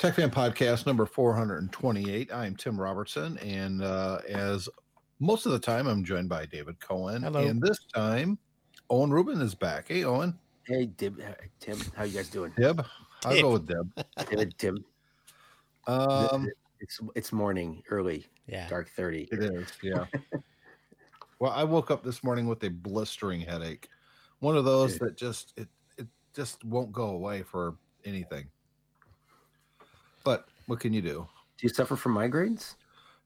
Tech Fan Podcast number 428. I'm Tim Robertson, and uh, as most of the time, I'm joined by David Cohen. Hello. And this time, Owen Rubin is back. Hey, Owen. Hey, Dib, uh, Tim, how you guys doing? Deb. I'll Deb. go with Deb. Good, Tim. Um, It's it's morning, early, Yeah. dark thirty. it is, yeah. well, I woke up this morning with a blistering headache. One of those that just it it just won't go away for anything. But what can you do? Do you suffer from migraines?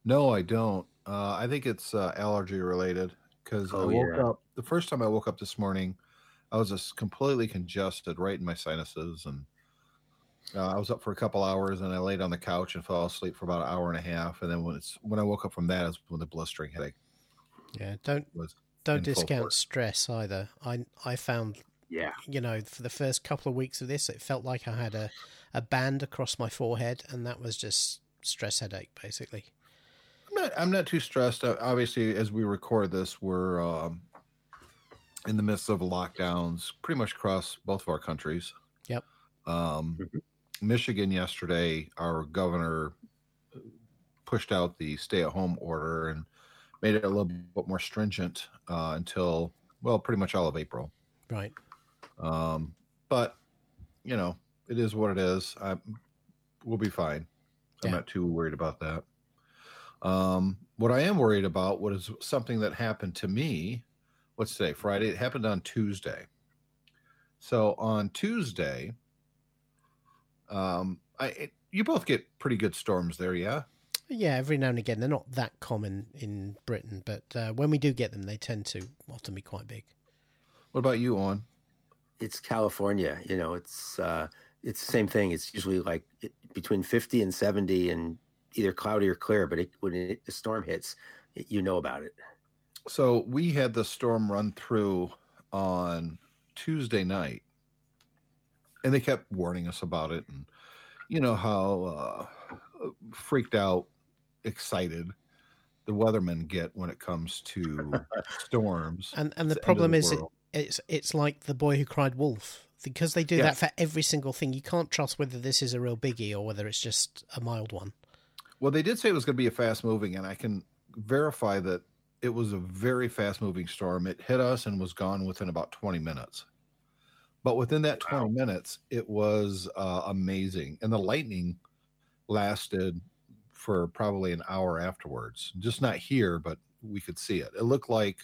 No, I don't. Uh, I think it's uh, allergy related because I Oh, woke yeah. up the first time I woke up this morning. I was just completely congested right in my sinuses, and uh, I was up for a couple hours, and I laid on the couch and fell asleep for about an hour and a half. And then when it's when I woke up from that, is when the blistering headache Yeah. Don't was. don't discount stress either. I I found Yeah. you know for the first couple of weeks of this, it felt like I had a a band across my forehead, and that was just stress headache basically. I'm not. I'm not too stressed. Uh, obviously, as we record this, we're um, in the midst of lockdowns, pretty much across both of our countries. Yep. Um, Mhm. Michigan yesterday, our governor pushed out the stay-at-home order and made it a little bit more stringent uh, until well, pretty much all of April. Right. Um, but you know, it is what it is. I, we'll be fine. I'm not too worried about that. Um, what I am worried about was something that happened to me. What's today? Friday. It happened on Tuesday. So on Tuesday, um, I it, you both get pretty good storms there, yeah. Yeah, every now and again they're not that common in Britain, but uh, when we do get them, they tend to often be quite big. What about you, Owen? It's California. You know, it's uh, it's the same thing. It's usually like it, between fifty and seventy, and either cloudy or clear. But it, when it, the storm hits, it, you know about it. So we had the storm run through on Tuesday night, and they kept warning us about it. And you know how uh, freaked out, excited the weathermen get when it comes to storms. And and the It's end of problem the is it, world. It's it's like the boy who cried wolf because they do Yeah. that for every single thing. You can't trust whether this is a real biggie or whether it's just a mild one. Well, they did say it was going to be a fast moving, and I can verify that it was a very fast moving storm. It hit us and was gone within about 20 minutes. But within that 20 minutes, it was uh, amazing. And the lightning lasted for probably an hour afterwards. Just not here, but we could see it. It looked like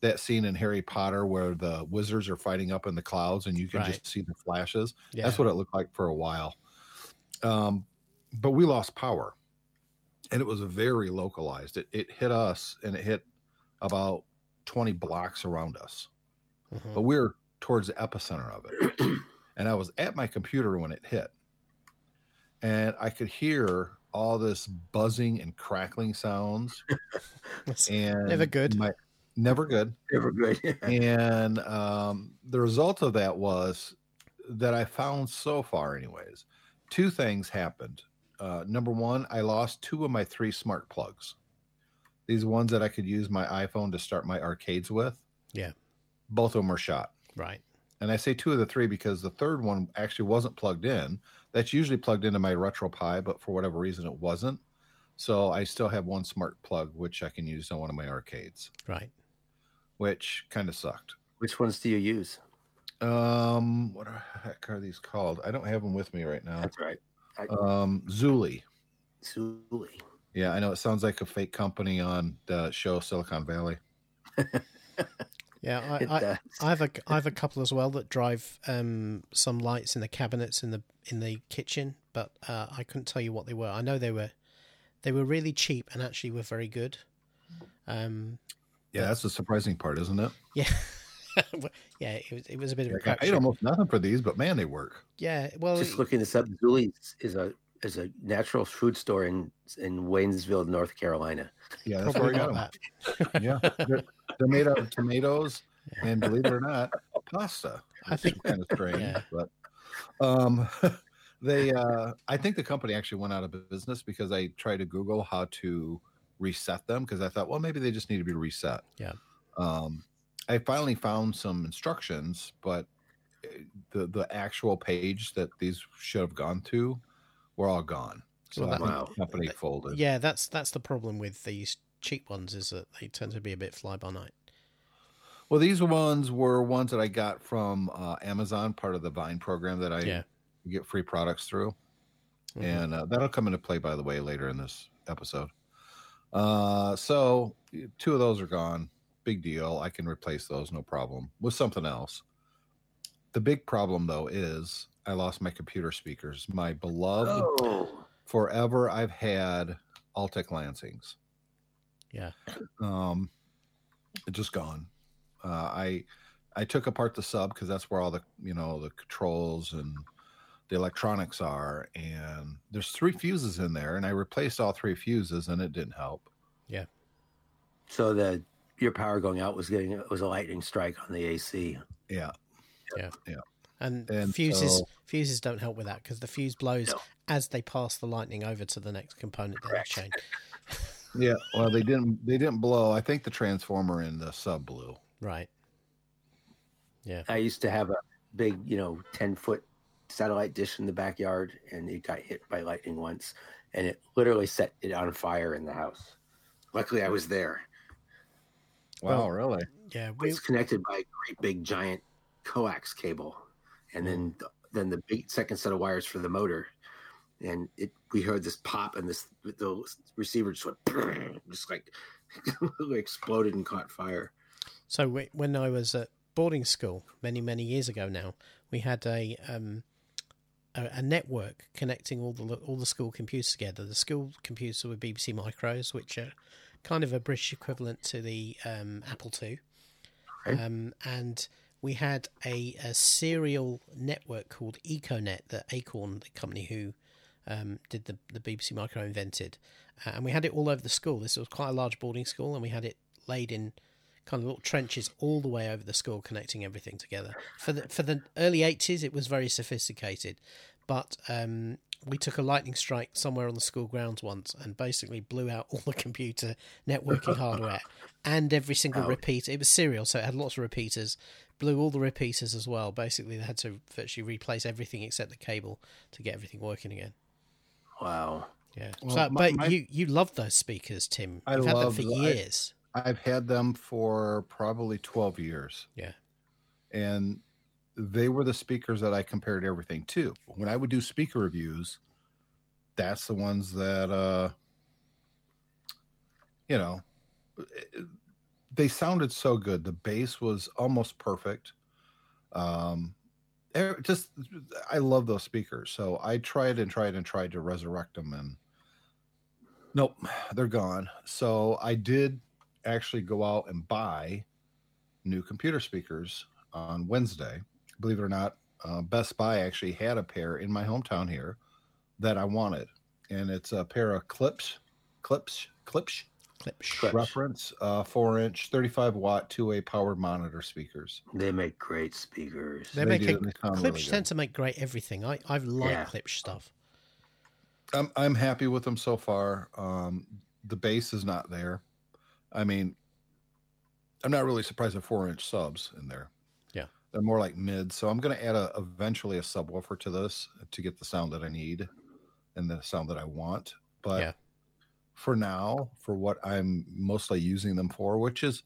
that scene in Harry Potter where the wizards are fighting up in the clouds and you can Right. just see the flashes. Yeah. That's what it looked like for a while. Um, but we lost power, and it was very localized. It, it hit us, and it hit about twenty blocks around us. Mhm. But we are towards the epicenter of it, and I was at my computer when it hit, and I could hear all this buzzing and crackling sounds, and Never good. My, never good Never good. and um, the result of that was that I found so far, anyways, two things happened. Uh, number one, I lost two of my three smart plugs. These ones that I could use my iPhone to start my arcades with. Yeah. Both of them were shot. right. And I say two of the three because the third one actually wasn't plugged in. That's usually plugged into my RetroPie, but for whatever reason it wasn't. So I still have one smart plug, which I can use on one of my arcades, Right. Which kind of sucked. Which ones do you use? Um, what the heck are these called? I don't have them with me right now. That's right, Um, Zuli. Zuli. Yeah, I know it sounds like a fake company on the show Silicon Valley. Yeah, I, I. I have a I have a couple as well that drive um, some lights in the cabinets in the in the kitchen, but uh, I couldn't tell you what they were. I know they were they were really cheap and actually were very good. Um, Yeah, that's the surprising part, isn't it? yeah, yeah, it was it was a bit of a Like, I crapshoot. paid almost nothing for these, but man, they work. Yeah, well, Just looking this up, Zuli is a is a natural food store in in Waynesville, North Carolina. Yeah, that's probably where I not got that. them. Yeah, they're, they're made out of tomatoes and, believe it or not, pasta. I think kind of strange, Yeah. but um, they. Uh, I think the company actually went out of business because I tried to Google how to reset them because I thought, well, maybe they just need to be reset. Yeah. Um, I finally found some instructions, but uh, the the actual page that these should have gone to were all gone. So Well, that that- Wow. company folded. Yeah, that's that's the problem with these cheap ones is that they tend to be a bit fly by night. Well, these ones were ones that I got from uh, Amazon, part of the Vine program that I Yeah. get free products through. Mhm. and uh, that'll come into play by the way later in this episode uh so two of those are gone. Big deal. I can replace those no problem with something else. The big problem though is i lost my computer speakers. My beloved Oh, forever i've had altec lansings. Yeah. um just gone. Uh i i took apart the sub because that's where all the you know the controls and the electronics are and there's three fuses in there and i replaced all three fuses and it didn't help Yeah. so the your power going out was getting it was a lightning strike on the AC. yeah Yeah. Yeah. And, And fuses so- fuses don't help with that because the fuse blows No. as they pass the lightning over to the next component in the chain. yeah well they didn't they didn't blow i think the transformer in the sub blew Right. Yeah. I used to have a big, you know, ten foot satellite dish in the backyard, and it got hit by lightning once, and it literally set it on fire in the house. Luckily, I was there. wow Well, really Yeah. We, It's connected by a great big giant coax cable, and then the, then the big second set of wires for the motor. And it, we heard this pop, and this the receiver just went, just like exploded and caught fire. So we, when I was at boarding school many many years ago now, we had a um, a, a network connecting all the all the school computers together. The school computers were BBC Micros, which are kind of a British equivalent to the um, Apple II, Right. um, and we had a, a serial network called Econet that Acorn, the company who um, did the the BBC Micro invented, uh, and we had it all over the school. This was quite a large boarding school, and we had it laid in kind of little trenches all the way over the school, connecting everything together. For the for the early eighties, it was very sophisticated, but um, we took a lightning strike somewhere on the school grounds once and basically blew out all the computer networking hardware and every single Ouch. repeater. It was serial, so it had lots of repeaters. Blew all the repeaters as well. Basically, they had to virtually replace everything except the cable to get everything working again. Wow. Yeah. Well, so, my- but my- you you love those speakers, Tim. I You've had them for the- I- years. I've had them for probably 12 years Yeah. and they were the speakers that I compared everything to. When I would do speaker reviews, that's the ones that uh you know they sounded so good. The bass was almost perfect. Um eh, just I love those speakers. So I tried and tried and tried to resurrect them and nope, they're gone. So I did actually go out and buy new computer speakers on Wednesday. Believe it or not, uh, Best Buy actually had a pair in my hometown here that I wanted, and it's a pair of Klipsch, Klipsch, Klipsch Klipsch. reference, uh, four inch, thirty five watt, two way powered monitor speakers. They make great speakers. They, They make do, a, they sound Klipsch really tend to make great everything. I I like Yeah. Klipsch stuff. I'm I'm happy with them so far. Um, the bass is not there. I mean, I'm not really surprised at four inch subs in there. Yeah. they're more like mid. So I'm going to add a eventually a subwoofer to this to get the sound that I need and the sound that I want. But Yeah. for now, for what I'm mostly using them for, which is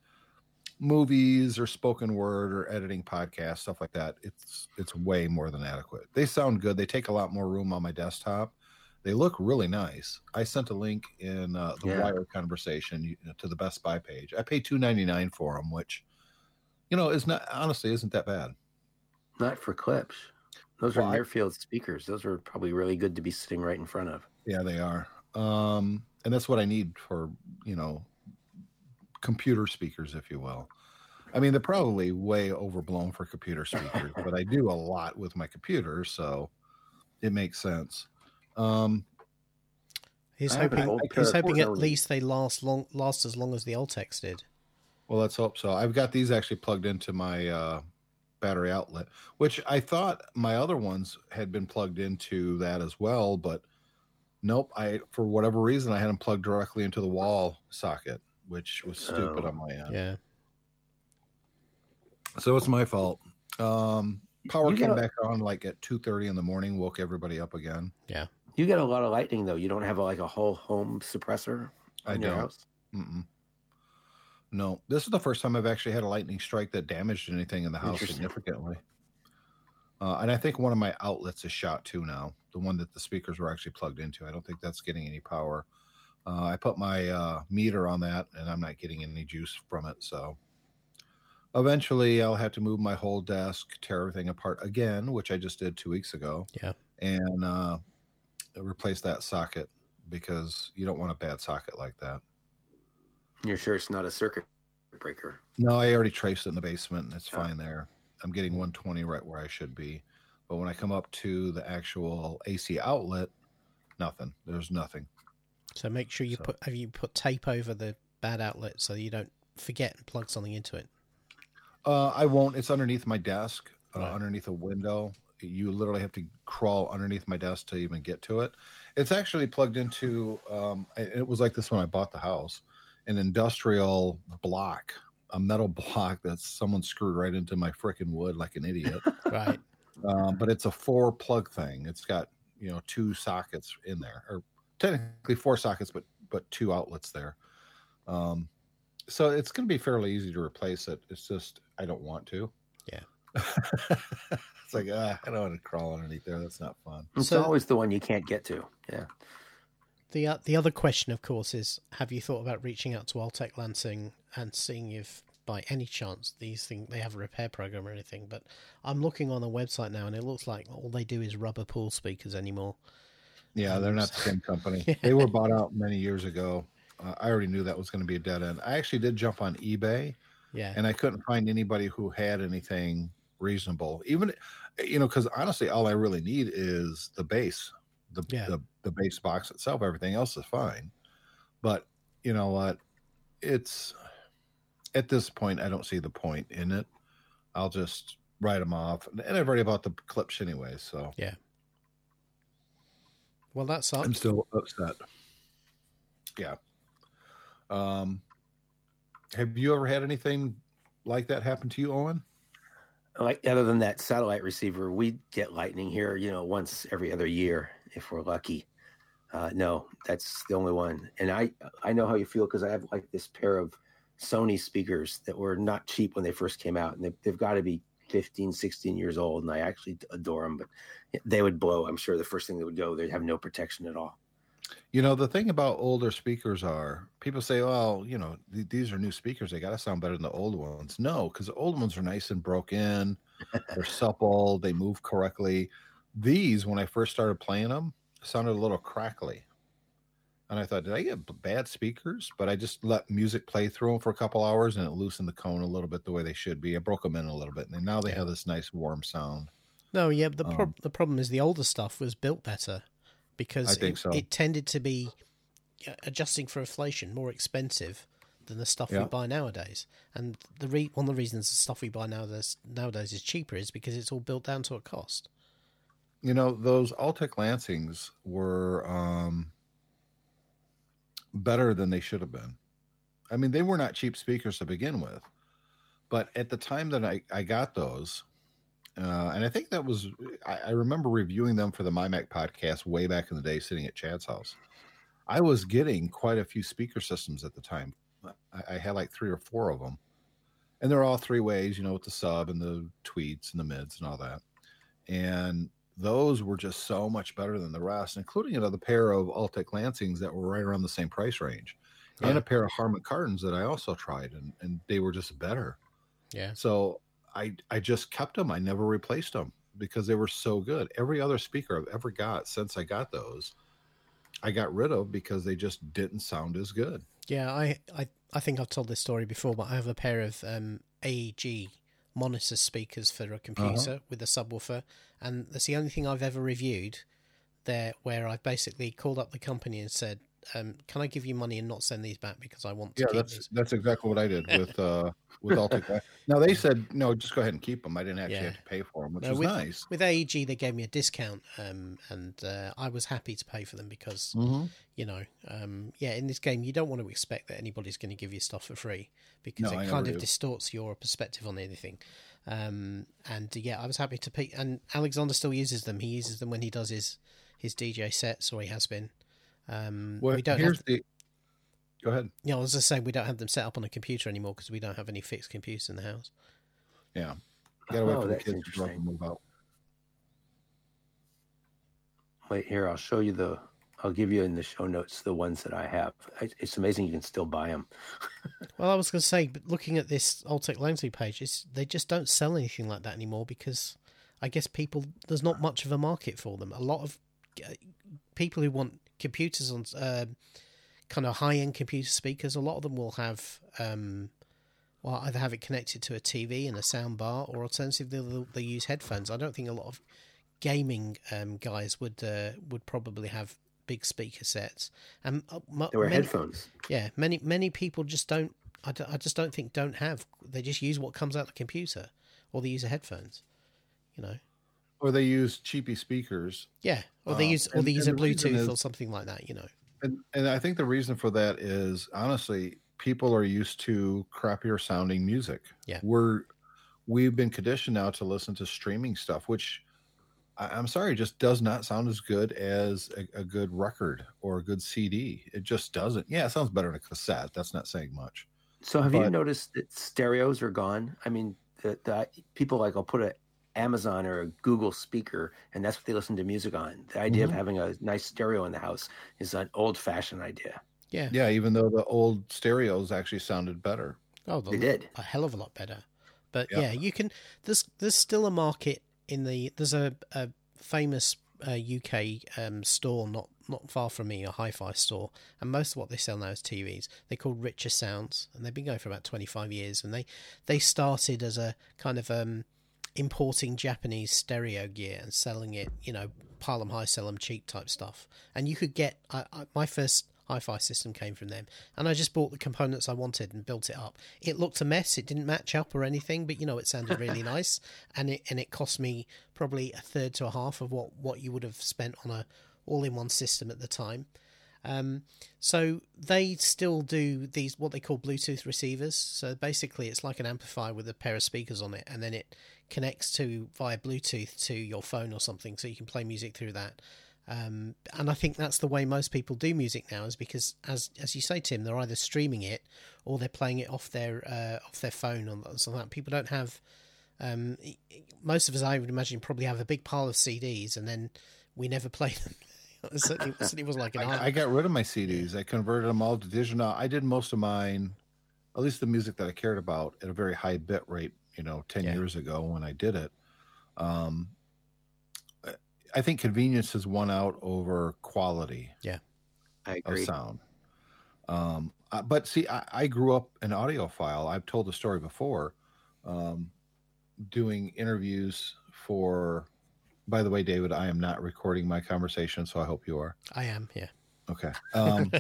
movies or spoken word or editing podcasts, stuff like that, it's it's way more than adequate. They sound good. They take a lot more room on my desktop. They look really nice. I sent a link in uh, the Yeah. wire conversation you know, to the Best Buy page. I paid two ninety nine for them, which you know is not honestly isn't that bad. Not for Klipsch. Those Well, are near field speakers. Those are probably really good to be sitting right in front of. Yeah, they are. Um, and that's what I need for, you know, computer speakers, if you will. I mean, they're probably way overblown for computer speakers, but I do a lot with my computer, so it makes sense. Um, He's I have an hoping he's hoping at least they last long last as long as the Altec did. well, let's hope so. I've got these actually plugged into my uh, battery outlet, which I thought my other ones had been plugged into that as well, but nope. I for whatever reason I had them plugged directly into the wall socket, which was stupid Oh. on my end. Yeah. So it's my fault. Um, power You came got- back on like at two thirty in the morning, woke everybody up again. You get a lot of lightning though. You don't have like a whole home suppressor I in your don't. house. Mm-mm. No, this is the first time I've actually had a lightning strike that damaged anything in the house significantly. Uh, and I think one of my outlets is shot too now. The one that the speakers were actually plugged into. I don't think that's getting any power. Uh, I put my uh, meter on that, and I'm not getting any juice from it. So eventually, I'll have to move my whole desk, tear everything apart again, which I just did two weeks ago. Yeah. and uh, replace that socket because you don't want a bad socket like that. You're sure it's not a circuit breaker. No, I already traced it in the basement and it's Oh. fine there. I'm getting 120 right where I should be. But when I come up to the actual AC outlet, nothing. There's nothing. So make sure you So- put have you put tape over the bad outlet so you don't forget and plug something into it. Uh, I won't. It's underneath my desk, uh, Right. underneath a window. You literally have to crawl underneath my desk to even get to it. It's actually plugged into. Um, it was like this when I bought the house, an industrial block, a metal block that someone screwed right into my freaking wood like an idiot. Right. um, but it's a four plug thing. It's got you know two sockets in there, or technically four sockets, but but two outlets there. Um, so it's going to be fairly easy to replace it. It's just I don't want to. Yeah. It's like ah, I don't want to crawl underneath there. That's not fun. It's So- always the one you can't get to. Yeah. The uh, the other question, of course, is have you thought about reaching out to Altec Lansing and seeing if, by any chance, these things they have a repair program or anything? But I'm looking on the website now, and it looks like all they do is rubber pool speakers anymore. Yeah, they're not the same company. They were bought out many years ago. Uh, I already knew that was going to be a dead end. I actually did jump on eBay Yeah, and I couldn't find anybody who had anything reasonable. Even you know, because honestly, all I really need is the base, the, Yeah. the the base box itself. Everything else is fine. But you know what? It's at this point, I don't see the point in it. I'll just write them off, and I've already bought the Klipsch anyway, so yeah. well, that sucks. I'm still upset. Yeah. Um, have you ever had anything like that happen to you, Owen? Like other than that satellite receiver, we get lightning here, you know, once every other year if we're lucky. Uh, no, that's the only one. And I I know how you feel because I have like this pair of Sony speakers that were not cheap when they first came out, and they, they've got to be 15, 16 years old, and I actually adore them. But they would blow. I'm sure the first thing that would go, they'd have no protection at all. You know, the thing about older speakers are people say, well, you know, th- these are new speakers. They got to sound better than the old ones. No, because the old ones are nice and broken. They're supple. They move correctly. These, when I first started playing them, sounded a little crackly. And I thought, did I get bad speakers? But I just let music play through them for a couple hours and it loosened the cone a little bit the way they should be. I broke them in a little bit. And now they have this nice warm sound. No, yeah, the Um, the problem is the older stuff was built better because it, so. it tended to be adjusting for inflation more expensive than the stuff we buy nowadays. And the re- one of the reasons the stuff we buy nowadays nowadays is cheaper is because it's all built down to a cost. You know, those Altec Lansings were um, better than they should have been. I mean, they were not cheap speakers to begin with, but at the time that I, I got those, uh, and I think that was, I, I remember reviewing them for the MyMac podcast way back in the day, sitting at Chad's house. I was getting quite a few speaker systems at the time. I, I had like three or four of them, and they're all three ways, you know, with the sub and the tweets and the mids and all that. And those were just so much better than the rest, including another pair of Altec Lansings that were right around the same price range, and a pair of Harman Kardons that I also tried, and, and they were just better. Yeah. So I I just kept them. I never replaced them because they were so good. Every other speaker I've ever got since I got those, I got rid of because they just didn't sound as good. Yeah, I, I, I think I've told this story before, but I have a pair of um, AEG monitor speakers for a computer with a subwoofer, and that's the only thing I've ever reviewed there where I basically called up the company and said, um, "Can I give you money and not send these back because I want to Yeah, that's these?" that's exactly what I did with uh with Altec. now they said no, just go ahead and keep them. I didn't actually Yeah. have to pay for them, which No, was with, nice. with AEG, they gave me a discount, um, and uh, I was happy to pay for them because Mm-hmm. you know, um, yeah, in this game, you don't want to expect that anybody's going to give you stuff for free because No, it never kind of do. distorts your perspective on anything. Um, and uh, yeah, I was happy to pay. And Alexander still uses them. He uses them when he does his his DJ sets, or he has been. Um, Well, we don't here's have, the. Go ahead. you know, as I say, we don't have them set up on a computer anymore because we don't have any fixed computers in the house. Yeah, gotta wait Oh, for the that's kids to grow and interesting. move out. Wait here, I'll show you the. I'll give you in the show notes the ones that I have. It's amazing you can still buy them. Well, I was going to say, but looking at this Altec Lansing page, it's, they just don't sell anything like that anymore because I guess people there's not much of a market for them. A lot of uh, people who want computers on uh, kind of high end computer speakers, a lot of them will have um, well either have it connected to a TV and a sound bar, or alternatively they'll, they'll use headphones. I don't think a lot of gaming um, guys would uh, would probably have big speaker sets, and uh, mu- They were many- headphones. yeah, many many people just don't. I, d- I just don't think don't have. They just use what comes out the computer, or they use the headphones. You know. Or they use cheapy speakers, Yeah, or they Um, use or and- they use a and the Bluetooth is- or something like that. You know. and and I think the reason for that is honestly, people are used to crappier sounding music. Yeah. we're we've been conditioned now to listen to streaming stuff, which I, I'm sorry, just does not sound as good as a, a good record or a good CD. It just doesn't. Yeah, it sounds better in a cassette. That's not saying much. So have you noticed that stereos are gone? I mean, the, the people like I'll put a Amazon or a Google speaker, and that's what they listen to music on. The idea Mhm. of having a nice stereo in the house is an old-fashioned idea. Yeah. Yeah, even though the old stereos actually sounded better. Oh, the, They did. a hell of a lot better. But Yeah. yeah, you can. There's there's still a market in the. There's a, a famous uh, UK um, store not not far from me, a hi-fi store, and most of what they sell now is TVs. They're called Richer Sounds, and they've been going for about 25 years. And they they started as a kind of um, importing Japanese stereo gear and selling it, you know, pile 'em high, sell 'em cheap type stuff. And you could get I, I, my first hi-fi system came from them, and I just bought the components I wanted and built it up. It looked a mess; it didn't match up or anything, but you know, it sounded really nice, and it and it cost me probably a third to a half of what what you would have spent on a all-in-one system at the time. Um, so they still do these what they call Bluetooth receivers. So basically, it's like an amplifier with a pair of speakers on it, and then it connects to via Bluetooth to your phone or something, so you can play music through that. Um, and I think that's the way most people do music now, is because as as you say, Tim, they're either streaming it or they're playing it off their uh, off their phone or. Like that. People don't have. Um, most of us, I would imagine, probably have a big pile of CDs, and then we never play them. It certainly, certainly was like an I, I got rid of my CDs. I converted them all to digital. I did most of mine, at least the music that I cared about, at a very high bit rate. You know, ten Yeah. years ago when I did it. Um, I think convenience has won out over quality Yeah, I agree. of sound. Um, uh, but see, I, I grew up an audiophile. I've told the story before, um, doing interviews for. By the way, David, I am not recording my conversation, so I hope you are. I am, yeah. Okay. Um,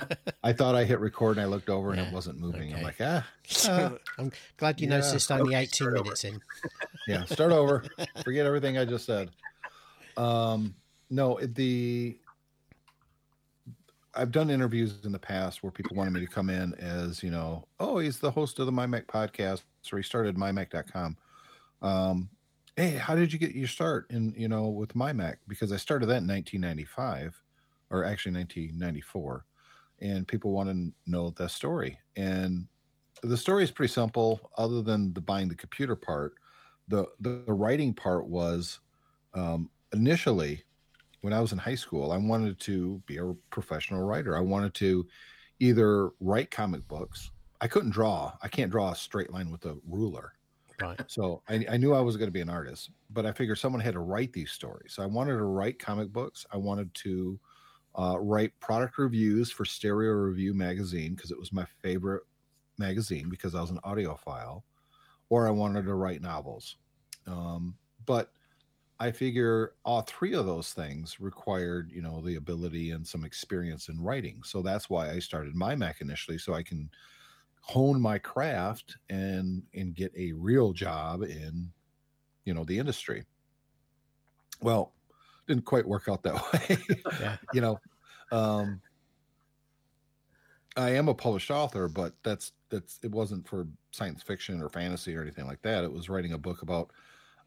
I thought I hit record and I looked over and Yeah, it wasn't moving. I'm like, ah, So I'm glad you yeah, noticed only okay, 18 start over. minutes in. yeah, start over. Forget everything I just said. Um, no, the I've done interviews in the past where people wanted me to come in as, you know, oh, he's the host of the MyMac podcast, or he started mymac.com. Um, hey, how did you get your start in, you know, with MyMac? Because I started that in 1995, or actually 1994, and people want to know that story. And the story is pretty simple, other than the buying the computer part. The the, the writing part was um, initially when I was in high school, I wanted to be a professional writer. I wanted to either write comic books. I couldn't draw. I can't draw a straight line with a ruler. Right. So I, I knew I was going to be an artist, but I figured someone had to write these stories. So I wanted to write comic books. I wanted to uh, write product reviews for Stereo Review magazine because it was my favorite magazine because I was an audiophile, or I wanted to write novels. Um, but I figure all three of those things required, you know, the ability and some experience in writing. So that's why I started MyMac initially, so I can hone my craft and and get a real job in, you know, the industry. Well, didn't quite work out that way. Yeah. you know, um, I am a published author, but that's that's it wasn't for science fiction or fantasy or anything like that. It was writing a book about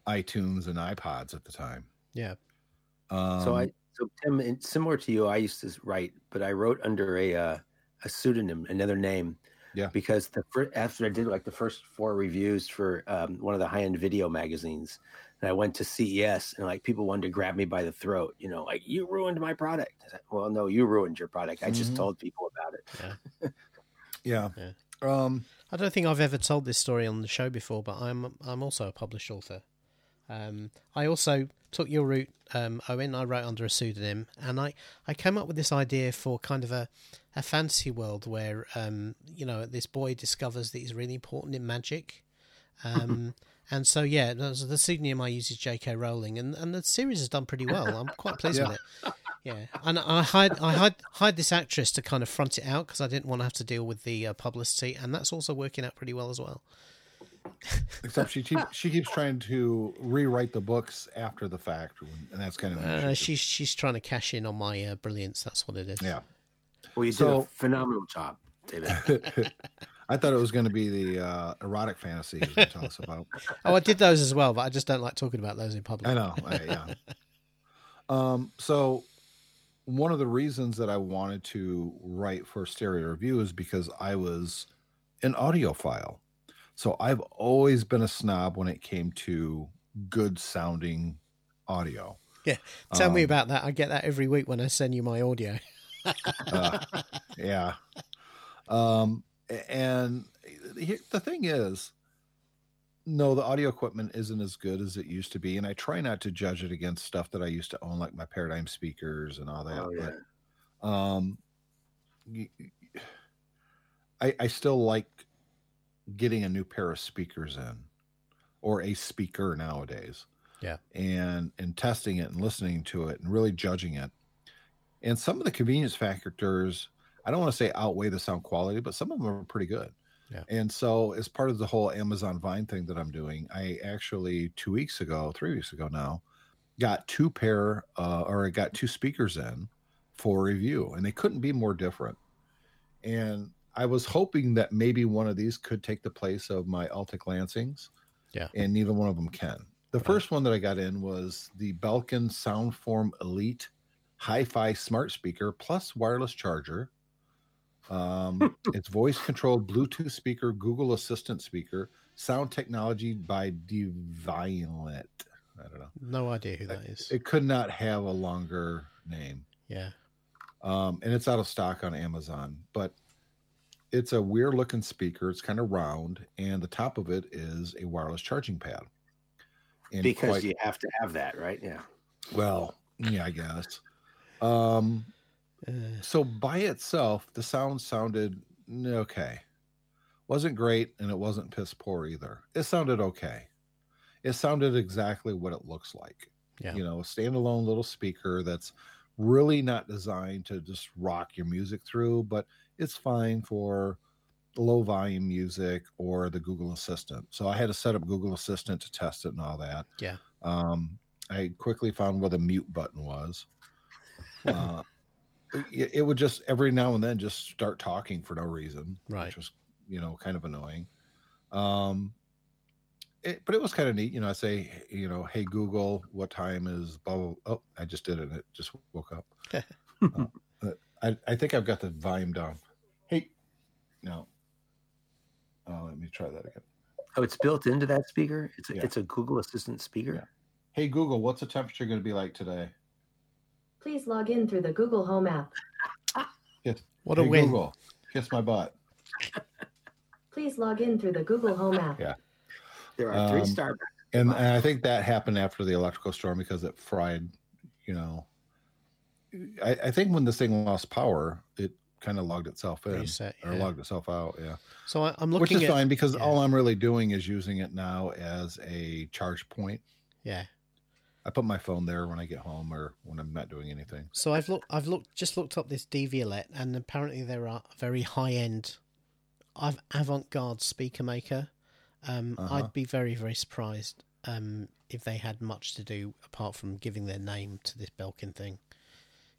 iTunes and iPods at the time. Yeah. Um, so I So Tim, similar to you, I used to write, but I wrote under a uh, a pseudonym, another name. Yeah. Because the first, after I did like the first four reviews for um, one of the high end video magazines, and I went to CES, and like people wanted to grab me by the throat, you know, like you ruined my product. I said, well, no, you ruined your product. I just Mhm. told people about it. Yeah. Yeah. Um, I don't think I've ever told this story on the show before, but I'm I'm also a published author. Um, I also took your route, um, Owen. I wrote under a pseudonym, and I, I came up with this idea for kind of a, a fantasy world where um, you know this boy discovers that he's really important in magic, um, and so yeah, the the pseudonym I use is J.K. Rowling, and, and the series has done pretty well. I'm quite pleased Yeah. with it. Yeah, and I hide I hide hide this actress to kind of front it out because I didn't want to have to deal with the uh, publicity, and that's also working out pretty well as well. except she keeps she keeps trying to rewrite the books after the fact, and that's kind of Uh, she's she's trying to cash in on my uh, brilliance. That's what it is. yeah. Well, you did So- a phenomenal job, David. I thought it was going to be the uh, erotic fantasy you tell us about. Oh, I did those as well, but I just don't like talking about those in public. I know. I, yeah. Um, so one of the reasons that I wanted to write for Stereo Review is because I was an audiophile. So I've always been a snob when it came to good sounding audio. Yeah. Tell me Um, about that. I get that every week when I send you my audio. Uh, yeah. Um, and here, the thing is, no, the audio equipment isn't as good as it used to be, and I try not to judge it against stuff that I used to own, like my Paradigm speakers and all that. Oh, yeah. But um, I I still like getting a new pair of speakers in, or a speaker nowadays. Yeah. and and testing it and listening to it and really judging it. And some of the convenience factors, I don't want to say outweigh the sound quality, but some of them are pretty good. Yeah. And so, as part of the whole Amazon Vine thing that I'm doing, I actually two weeks ago, three weeks ago now, got two pair uh, or I got two speakers in for review, and they couldn't be more different. And I was hoping that maybe one of these could take the place of my Altec Lansings. Yeah. And neither one of them can. The Right. first one that I got in was the Belkin Soundform Elite Hi-Fi smart speaker plus wireless charger. Um, it's voice controlled Bluetooth speaker, Google Assistant speaker, sound technology by Devialet. I don't know. No idea who that is. It could not have a longer name. Yeah. Um, and it's out of stock on Amazon, but it's a weird looking speaker. It's kind of round, and the top of it is a wireless charging pad. And because quite- you have to have that, right? Yeah. well, yeah, I guess. Um, so by itself, the sound sounded okay. Wasn't great, and it wasn't piss poor either. It sounded okay. It sounded exactly what it looks like. Yeah. You know, a standalone little speaker that's really not designed to just rock your music through, but it's fine for low volume music or the Google Assistant. So I had to set up Google Assistant to test it and all that. Yeah. Um, I quickly found where the mute button was. Uh, it, it would just every now and then just start talking for no reason, Right. Which was you know kind of annoying. Um, it, but it was kind of neat. You know, I say, you know, hey Google, what time is blah, blah, blah. Oh, I just did it. and It just woke up. Uh, but I, I think I've got the volume down. Hey, no. Oh, let me try that again. Oh, it's built into that speaker. It's a, Yeah. it's a Google Assistant speaker. Yeah. Hey Google, what's the temperature going to be like today? Please log in through the Google Home app. what a hey win. Google, kiss my butt. Please log in through the Google Home app. Yeah. There are three Um, star. And, and I think that happened after the electrical storm because it fried, you know. I, I think when this thing lost power, it kind of logged itself in Reset, or yeah. logged itself out. Yeah. So I, I'm looking. Which is at. fine because yeah. all I'm really doing is using it now as a charge point. Yeah. I put my phone there when I get home or when I'm not doing anything. So I've looked. I've looked. Just looked up this Devialet, and apparently there are a very high end, avant-garde speaker maker. Um, Uh-huh. I'd be very very surprised um, if they had much to do apart from giving their name to this Belkin thing.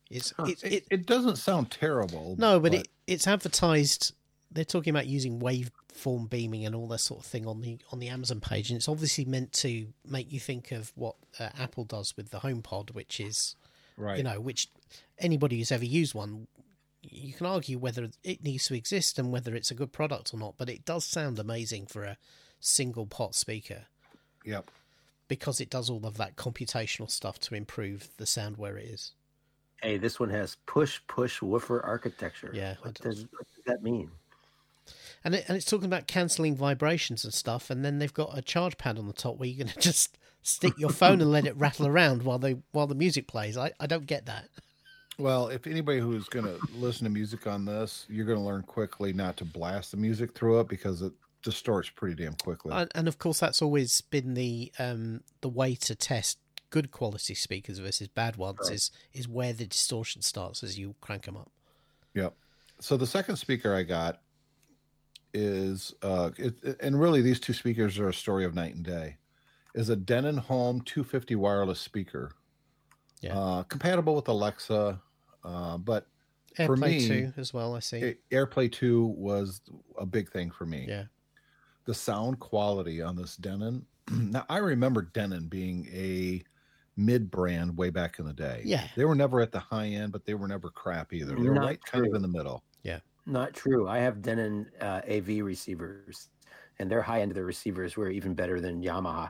It's Huh. it, It, it, it doesn't sound terrible. no, but, it it's advertised. They're talking about using waveform beaming and all that sort of thing on the on the Amazon page, and it's obviously meant to make you think of what uh, Apple does with the HomePod, which is Right. You know, which anybody who's ever used one, you can argue whether it needs to exist and whether it's a good product or not. But it does sound amazing for a single pot speaker Yep. because it does all of that computational stuff to improve the sound where it is. Hey, this one has push push woofer architecture. Yeah, What does, what does that mean? And it, and it's talking about cancelling vibrations and stuff, and then they've got a charge pad on the top where you're going to just stick your phone and let it rattle around while they while the music plays. I, I don't get that. Well, if anybody who's going to listen to music on this, you're going to learn quickly not to blast the music through it because it distorts pretty damn quickly. And, and of course, that's always been the um the way to test good quality speakers versus bad ones Right. is is where the distortion starts as you crank them up. Yep. So the second speaker I got is, uh, it, and really these two speakers are a story of night and day. Is a Denon Home 250 wireless speaker, Yeah. uh, compatible with Alexa, uh, but For me, two as well. I see. A- AirPlay 2 was a big thing for me. yeah, The sound quality on this Denon. now I remember Denon being a mid brand way back in the day. Yeah. They were never at the high end, but they were never crap either. They were Not right kind of in the middle. Not true. I have Denon uh, AV receivers, and their high end of the receivers were even better than Yamaha.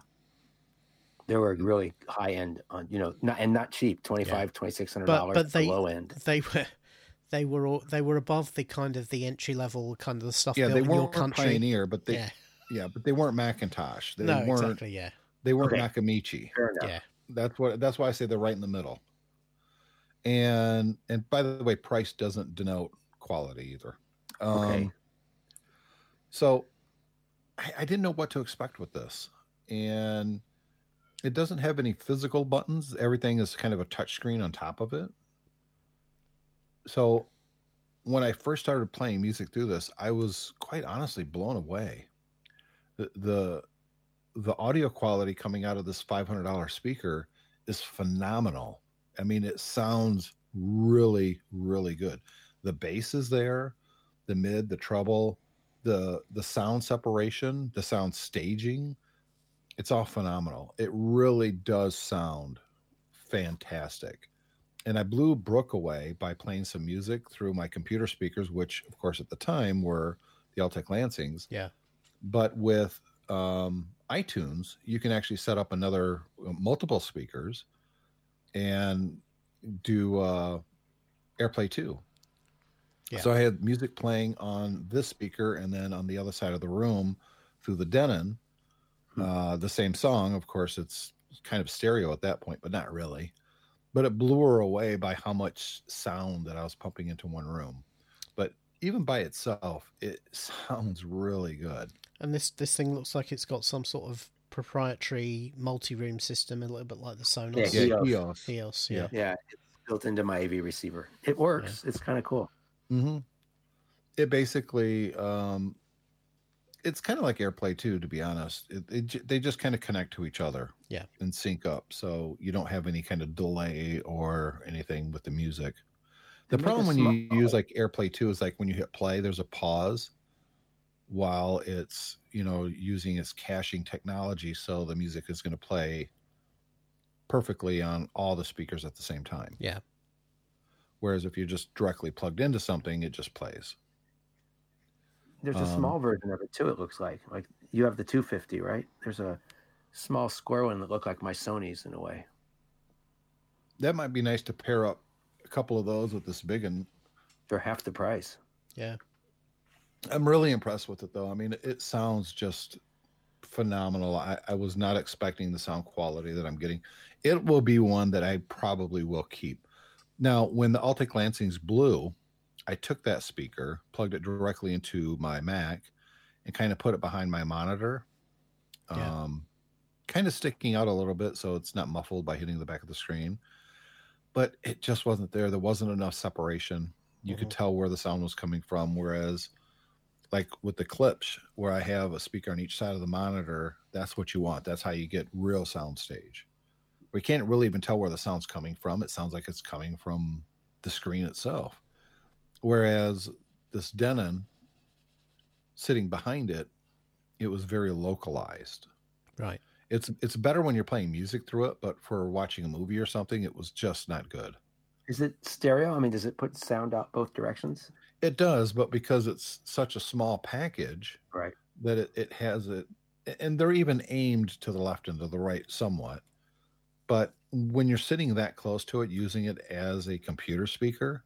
They were really high end on, you know, not and not cheap, twenty five, twenty six hundred but dollars. but they low end. they were they were all, they were above the kind of the entry level kind of the stuff Yeah, they weren't country. Pioneer, but they yeah, yeah, but they weren't McIntosh. They no, weren't exactly. Yeah, they weren't Okay. Nakamichi. Fair yeah. That's what that's why I say they're right in the middle. And and by the way, price doesn't denote quality either. Um, Okay. So I, I didn't know what to expect with this, and it doesn't have any physical buttons. Everything is kind of a touch screen on top of it. So when I first started playing music through this, I was quite honestly blown away. The the, the audio quality coming out of this $500 speaker is phenomenal. I mean, it sounds really, really good. The bass is there, the mid, the treble, the the sound separation, the sound staging. It's all phenomenal. It really does sound fantastic. And I blew Brooke away by playing some music through my computer speakers, which, of course, at the time were the Altec Lansings. Yeah. But with um, iTunes, you can actually set up another uh, multiple speakers and do uh, AirPlay 2. Yeah. So I had music playing on this speaker and then on the other side of the room through the Denon, Hmm. uh, the same song. Of course, it's kind of stereo at that point, but not really. But it blew her away by how much sound that I was pumping into one room. But even by itself, it sounds really good. And this this thing looks like it's got some sort of proprietary multi-room system, a little bit like the Sonos Yeah, Yeah, HEOS. HEOS. HEOS. Yeah, Yeah, it's built into my AV receiver. It works. It's kind of cool. Hmm It basically, um, it's kind of like AirPlay 2, to be honest. It, it, they just kind of connect to each other, Yeah. and sync up, so you don't have any kind of delay or anything with the music. The They problem a when you small- use like AirPlay two is like when you hit play, there's a pause while it's you know using its caching technology, so the music is going to play perfectly on all the speakers at the same time. Yeah. Whereas if you're just directly plugged into something, it just plays. There's a Um, small version of it too. It looks like like you have the 250, right? There's a small square one that look like my Sony's in a way. That might be nice to pair up a couple of those with this big one. for half the price. yeah. I'm really impressed with it though. I mean, it sounds just phenomenal. I, I was not expecting the sound quality that I'm getting. It will be one that I probably will keep. Now, when the Altec Lansings blew, I took that speaker, plugged it directly into my Mac, and kind of put it behind my monitor. Yeah. Um, kind of sticking out a little bit so it's not muffled by hitting the back of the screen. But it just wasn't there. There wasn't enough separation. You could tell where the sound was coming from. Whereas like with the Klipsch where I have a speaker on each side of the monitor, that's what you want. That's how you get real sound stage. We can't really even tell where the sound's coming from. It sounds like it's coming from the screen itself. Whereas this Denon sitting behind it, it was very localized. Right. It's it's better when you're playing music through it, but for watching a movie or something, it was just not good. Is it stereo? I mean, does it put sound out both directions? It does, but because it's such a small package, Right. that it, it has it and they're even aimed to the left and to the right somewhat but when you're sitting that close to it using it as a computer speaker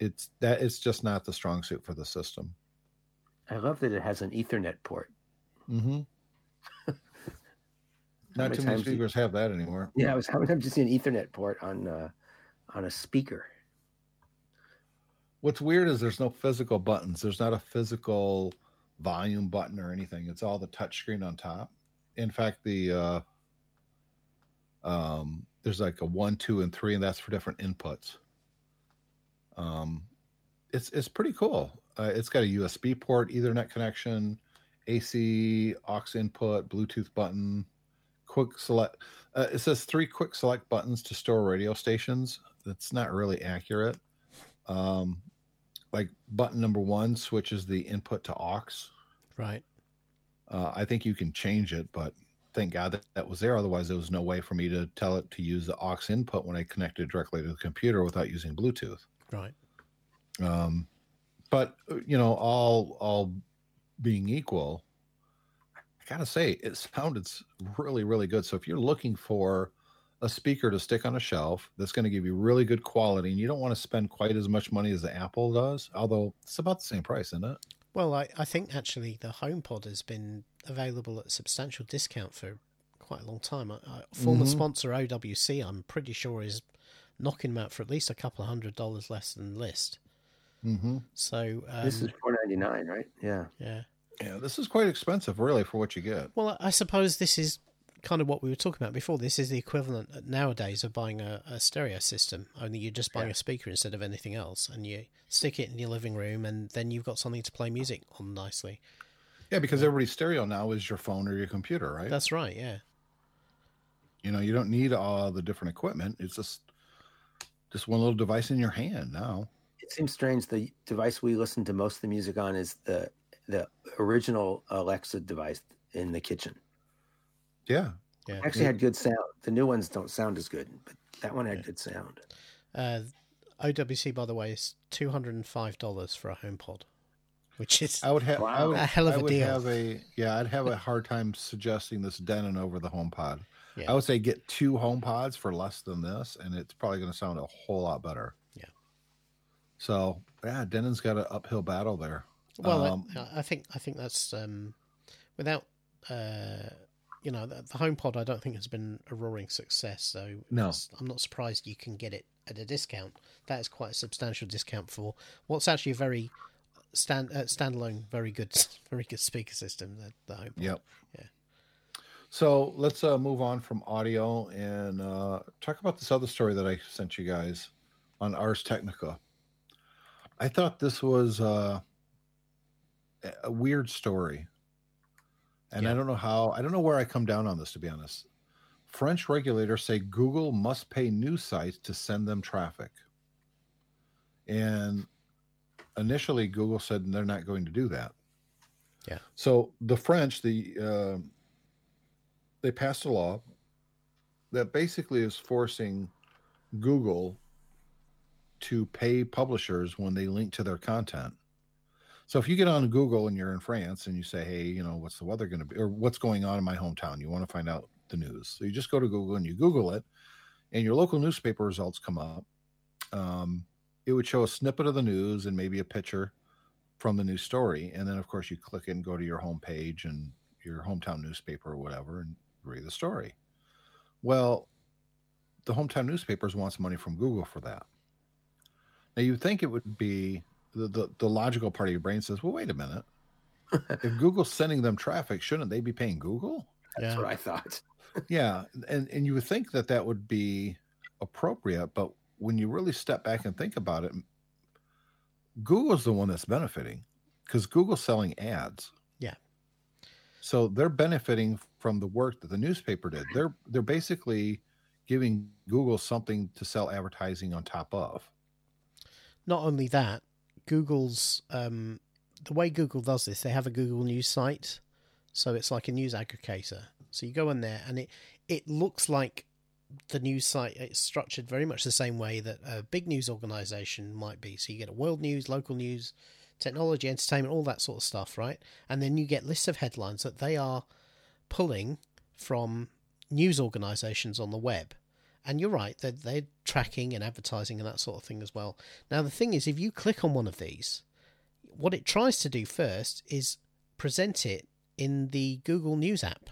it's that it's just not the strong suit for the system I love that it has an Ethernet port. mm-hmm. not too many times you- speakers have that anymore Yeah, I was how many times you see an Ethernet port on uh, on a speaker? what's weird is there's no physical buttons there's not a physical volume button or anything it's all the touch screen on top in fact the uh um there's like a one two and three and that's for different inputs. Um it's it's pretty cool. Uh, it's got a usb port ethernet connection ac aux input bluetooth button quick select uh, it says three quick select buttons to store radio stations. That's not really accurate. Um like button number one switches the input to aux. Right. uh, I think you can change it, but thank God that that was there. Otherwise, there was no way for me to tell it to use the aux input when I connected directly to the computer without using Bluetooth. Right. Um, but uh, you know, all all being equal, I gotta say it sounded really really good. So if you're looking for a speaker to stick on a shelf that's going to give you really good quality, and you don't want to spend quite as much money as the Apple does, although it's about the same price, isn't it? Well, I, I think actually the HomePod has been available at substantial discount for quite a long time. I, I, former Mhm. sponsor OWC, I'm pretty sure, is knocking them out for at least a couple of hundred dollars less than list. Mm-hmm. So um, this is four ninety nine, right? Yeah. yeah. Yeah, this is quite expensive, really, for what you get. Well, I suppose this is kind of what we were talking about before. This is the equivalent nowadays of buying a, a stereo system, only you're just buying Yeah. a speaker instead of anything else, and you stick it in your living room, and then you've got something to play music on nicely. Yeah, because everybody's stereo now is your phone or your computer, right? That's right, yeah. you know, you don't need all the different equipment. It's just just one little device in your hand now. It seems strange. The device we listen to most of the music on is the the original Alexa device in the kitchen. Yeah. Yeah. Actually, had good sound. The new ones don't sound as good, but that one had Yeah. good sound. Uh, OWC, by the way, is two hundred and five dollars for a HomePod, which is I would have I Wow. would, A hell of I a would deal. have a yeah, I'd have a hard time suggesting this Denon over the HomePod. Yeah. I would say get two HomePods for less than this, and it's probably going to sound a whole lot better. Yeah. So yeah, Denon's got an uphill battle there. well. Um, I, I think I think that's um, without uh, you know the, the HomePod. I don't think has been a roaring success. So No. I'm not surprised you can get it at a discount. That is quite a substantial discount for what's actually a very stand uh, standalone, very good, very good speaker system. The, the HomePod. Yep. Yeah. So let's uh, move on from audio and uh, talk about this other story that I sent you guys on Ars Technica. I thought this was uh, a- a weird story, and I don't know how. I don't know where I come down on this, to be honest. French regulators say Google must pay news sites to send them traffic, and initially Google said they're not going to do that. Yeah. So the French, the uh, they passed a law that basically is forcing Google to pay publishers when they link to their content. So if you get on Google and you're in France and you say, "Hey, you know, what's the weather going to be, or what's going on in my hometown?" You want to find out the news, so you just go to Google and you Google it, and your local newspaper results come up. Um, it would show a snippet of the news and maybe a picture from the news story, and then of course you click it and go to your home page and your hometown newspaper or whatever and read the story. Well, the hometown newspapers wants money from Google for that. Now you'd think it would be the, the, the logical part of your brain says, well, wait a minute. if Google's sending them traffic, shouldn't they be paying Google? That's Yeah. what I thought. yeah, and and you would think that that would be appropriate, but when you really step back and think about it, Google's the one that's benefiting because Google's selling ads. Yeah. So they're benefiting from the work that the newspaper did. They're they're basically giving Google something to sell advertising on top of. Not only that, Google's um, the way Google does this, they have a Google News site So it's like a news aggregator. So you go in there, and it it looks like the news site. It's structured very much the same way that a big news organization might be. So you get a world news, local news, technology, entertainment, all that sort of stuff, right? And then you get lists of headlines that they are pulling from news organizations on the web. And you're right, they're, they're tracking and advertising and that sort of thing as well. Now, the thing is, if you click on one of these, what it tries to do first is present it in the Google News app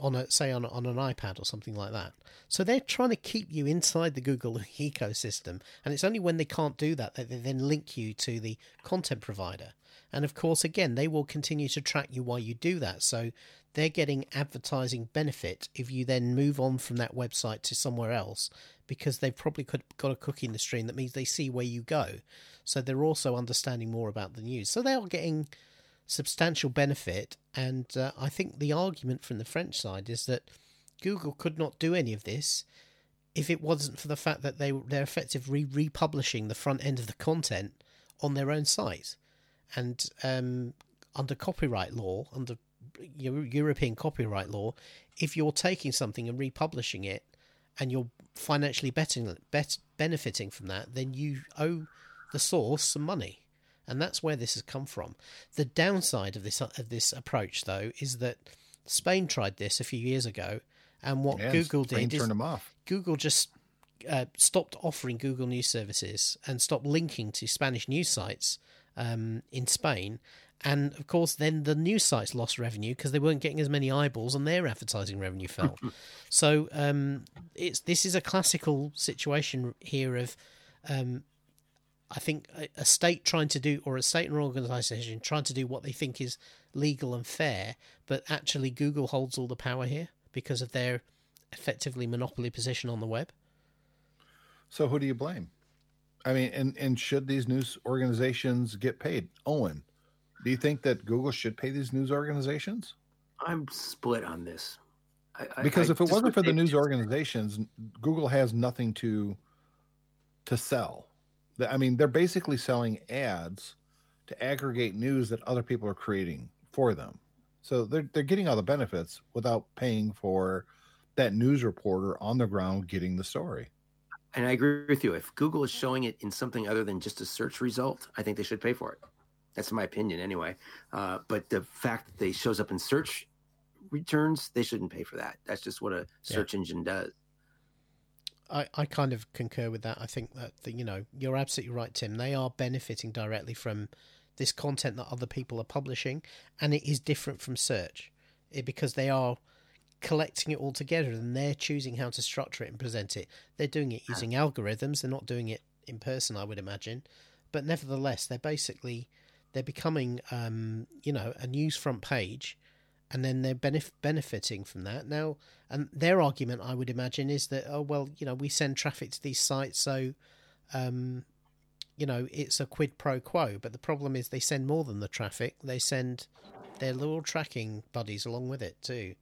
on a say on on an iPad or something like that. So they're trying to keep you inside the Google ecosystem, and it's only when they can't do that that they then link you to the content provider. And of course, again, they will continue to track you while you do that. So they're getting advertising benefit if you then move on from that website to somewhere else because they've probably got a cookie in the stream that means they see where you go. So they're also understanding more about the news. So they are getting substantial benefit. And uh, I think the argument from the French side is that Google could not do any of this if it wasn't for the fact that they they're effectively republishing the front end of the content on their own site, and um, under copyright law, under European copyright law, if you're taking something and republishing it, and you're financially betting, bet, benefiting from that, then you owe the source some money and that's where this has come from. The downside of this of this approach, though, is that Spain tried this a few years ago, and what Yeah, Google did is turned them off. Google just uh, stopped offering Google News services and stopped linking to Spanish news sites um, in Spain. And of course, then the news sites lost revenue because they weren't getting as many eyeballs, and their advertising revenue fell. so um, it's this is a classical situation here of um, I think a, a state trying to do, or a state or organization trying to do what they think is legal and fair, but actually Google holds all the power here because of their effectively monopoly position on the web. So who do you blame? I mean, and and should these news organizations get paid? Owen, do you think that Google should pay these news organizations? I'm split on this. I, I- Because I if it wasn't for the news organizations, Google has nothing to to sell. I mean, they're basically selling ads to aggregate news that other people are creating for them. So they're they're getting all the benefits without paying for that news reporter on the ground getting the story. and I agree with you. If Google is showing it in something other than just a search result, I think they should pay for it. That's my opinion, anyway. Uh, but the fact that they shows up in search returns, they shouldn't pay for that. That's just what a search engine does. I, I kind of concur with that. I think that, the, you know, you're absolutely right, Tim. They are benefiting directly from this content that other people are publishing, and it is different from search it, because they are collecting it all together and they're choosing how to structure it and present it. They're doing it using algorithms. They're not doing it in person, I would imagine. But nevertheless, they're basically they're becoming, um, you know, a news front page, and then they're benef- benefiting from that now. And their argument, I would imagine, is that oh well, you know, we send traffic to these sites, so um, you know, it's a quid pro quo. But the problem is they send more than the traffic. They send their little tracking buddies along with it too.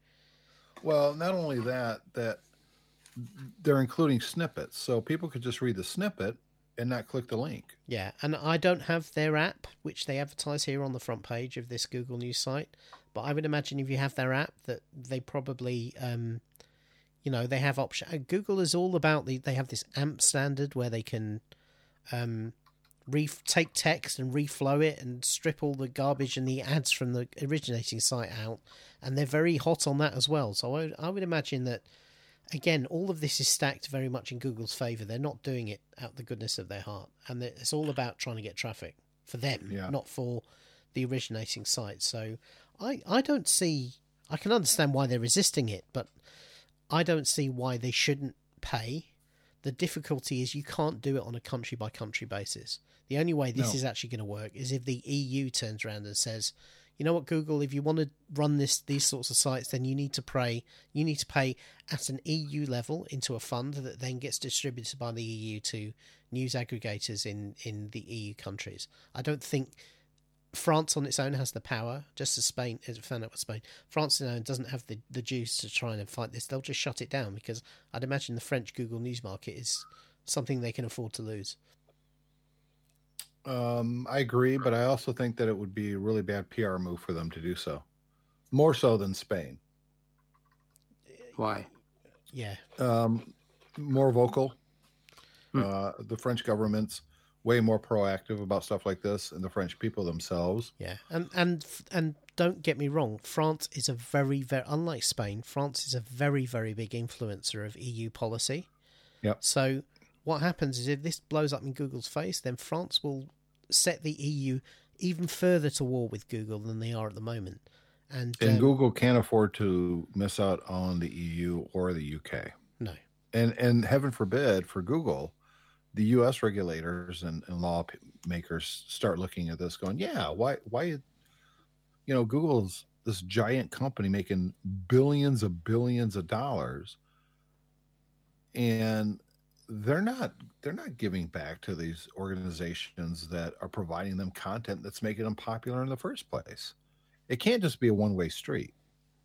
Well, not only that, that they're including snippets, so people could just read the snippet and not click the link. Yeah, and I don't have their app, which they advertise here on the front page of this Google News site. But I would imagine if you have their app, that they probably, um, you know, they have option. Google is all about the. They have this AMP standard where they can, um, re take text and reflow it and strip all the garbage and the ads from the originating site out, and they're very hot on that as well. So I, I would imagine that again, all of this is stacked very much in Google's favor. They're not doing it out the goodness of their heart, and it's all about trying to get traffic for them, Yeah. not for the originating site. So I, I don't see. I can understand why they're resisting it, but I don't see why they shouldn't pay. The difficulty is you can't do it on a country by country basis. The only way this No. is actually going to work is if the EU turns around and says, you know what, Google, if you want to run this these sorts of sites, then you need to pay you need to pay at an EU level into a fund that then gets distributed by the EU to news aggregators in in the EU countries. I don't think France on its own has the power, just as Spain as found out with Spain. France on its own doesn't have the, the juice to try and fight this. They'll just shut it down because I'd imagine the French Google News market is something they can afford to lose. Um, I agree, but I also think that it would be a really bad PR move for them to do so. more so than Spain. Why? Yeah, Um, more vocal. Hmm. Uh, the French government's way more proactive about stuff like this, and the French people themselves. yeah, and and and don't get me wrong, France is a very very unlike Spain. France is a very very big influencer of EU policy. Yep. So what happens is if this blows up in Google's face, then France will set the EU even further to war with Google than they are at the moment. And, And um, Google can't afford to miss out on the EU or the UK. no, And and heaven forbid for Google, the U.S. regulators and, and law p- makers start looking at this, going, "Yeah, why why, you know, Google's this giant company making billions of billions of dollars, and they're not they're not giving back to these organizations that are providing them content that's making them popular in the first place. It can't just be a one way street.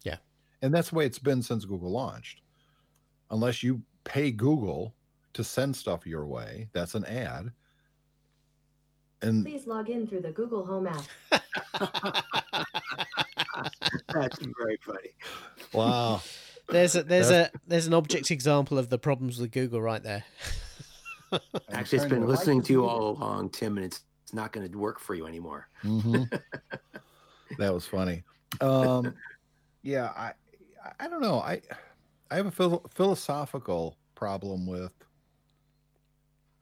Yeah. And that's the way it's been since Google launched. Unless you pay Google to send stuff your way, that's an ad. And Please log in through the Google Home app. That's very funny. wow. there's a, there's a there's an object example of the problems with Google right there. Actually, it's been listening to you all along, Tim, and it's, it's not going to work for you anymore. hmm that was funny. Um, yeah, I, I don't know. I, I have a phil- philosophical problem with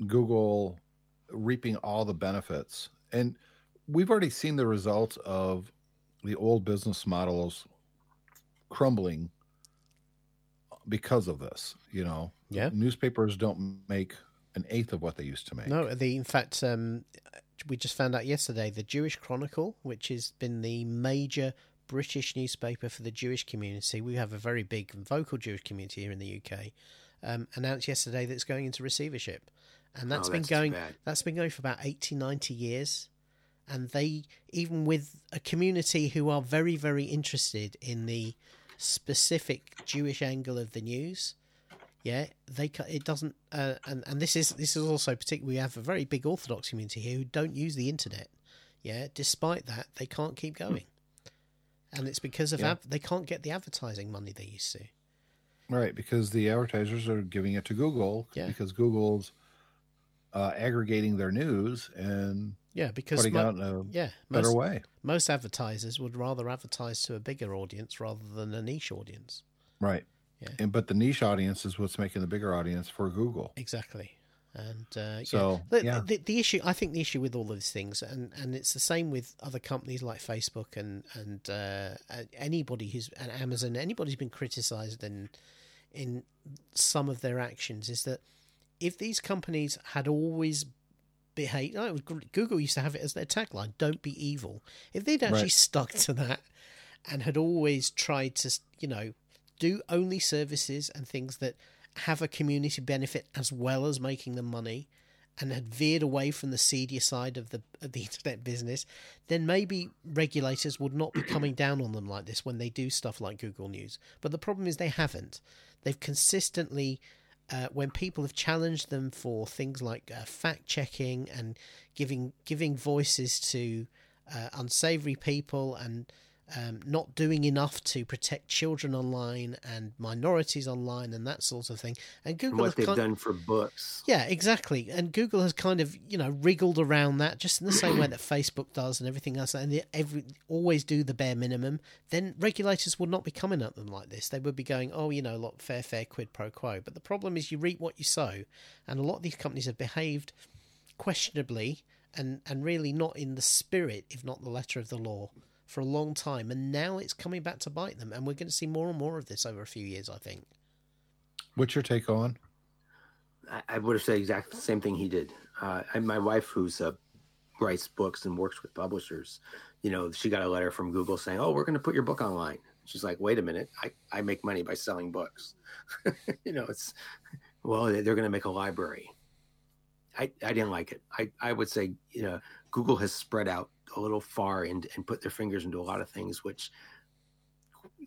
Google reaping all the benefits, and we've already seen the results of the old business models crumbling because of this. You know, Yeah. newspapers don't make an eighth of what they used to make. No, the in fact, um, we just found out yesterday the Jewish Chronicle, which has been the major British newspaper for the Jewish community. We have a very big and vocal Jewish community here in the UK. Um, announced yesterday that it's going into receivership, and that's Oh, been that's going. That's been going for about 80, 90 years. And they, even with a community who are very, very interested in the specific Jewish angle of the news, yeah, they it doesn't, uh, and and this is this is also particularly we have a very big Orthodox community here who don't use the internet. Yeah, despite that, they can't keep going, and it's because of Yeah. av- they can't get the advertising money they used to. Right, because the advertisers are giving it to Google Yeah. because Google's uh, aggregating their news and Yeah, because putting mo- out in a yeah, better most, way. most advertisers would rather advertise to a bigger audience rather than a niche audience. Right. Yeah. And but the niche audience is what's making the bigger audience for Google. Exactly. And uh, So, yeah. The, yeah. the, the issue, I think, the issue with all of these things, and, and it's the same with other companies like Facebook and and uh, anybody who's and Amazon, anybody who's been criticised in in some of their actions, is that if these companies had always behaved, oh, was, gr- Google used to have it as their tagline: "Don't be evil." If they'd actually Right. stuck to that and had always tried to, you know, do only services and things that have a community benefit as well as making them money and had veered away from the seedier side of the of the internet business, then maybe regulators would not be coming down on them like this when they do stuff like Google News. But the problem is they haven't. They've consistently, uh, when people have challenged them for things like uh, fact checking and giving giving voices to uh, unsavory people and um, not doing enough to protect children online and minorities online and that sort of thing. And And Google what they've kind- done for books. yeah, exactly. And Google has kind of, you know, wriggled around that just in the same way that Facebook does and everything else. And they every always do the bare minimum. Then regulators would not be coming at them like this. They would be going, oh, you know, lot fair, fair, quid pro quo. But the problem is you reap what you sow, and a lot of these companies have behaved questionably and and really not in the spirit, if not the letter of the law, for a long time. And now it's coming back to bite them, and we're going to see more and more of this over a few years, I think. What's your take on? I, I would have said exactly the same thing he did. Uh, and my wife, who's uh, writes books and works with publishers, you know, she got a letter from Google saying, "Oh, we're going to put your book online." She's like, "Wait a minute, I, I make money by selling books." you know, it's well, they're going to make a library. I, I didn't like it. I, I would say, you know, Google has spread out a little far and, and put their fingers into a lot of things which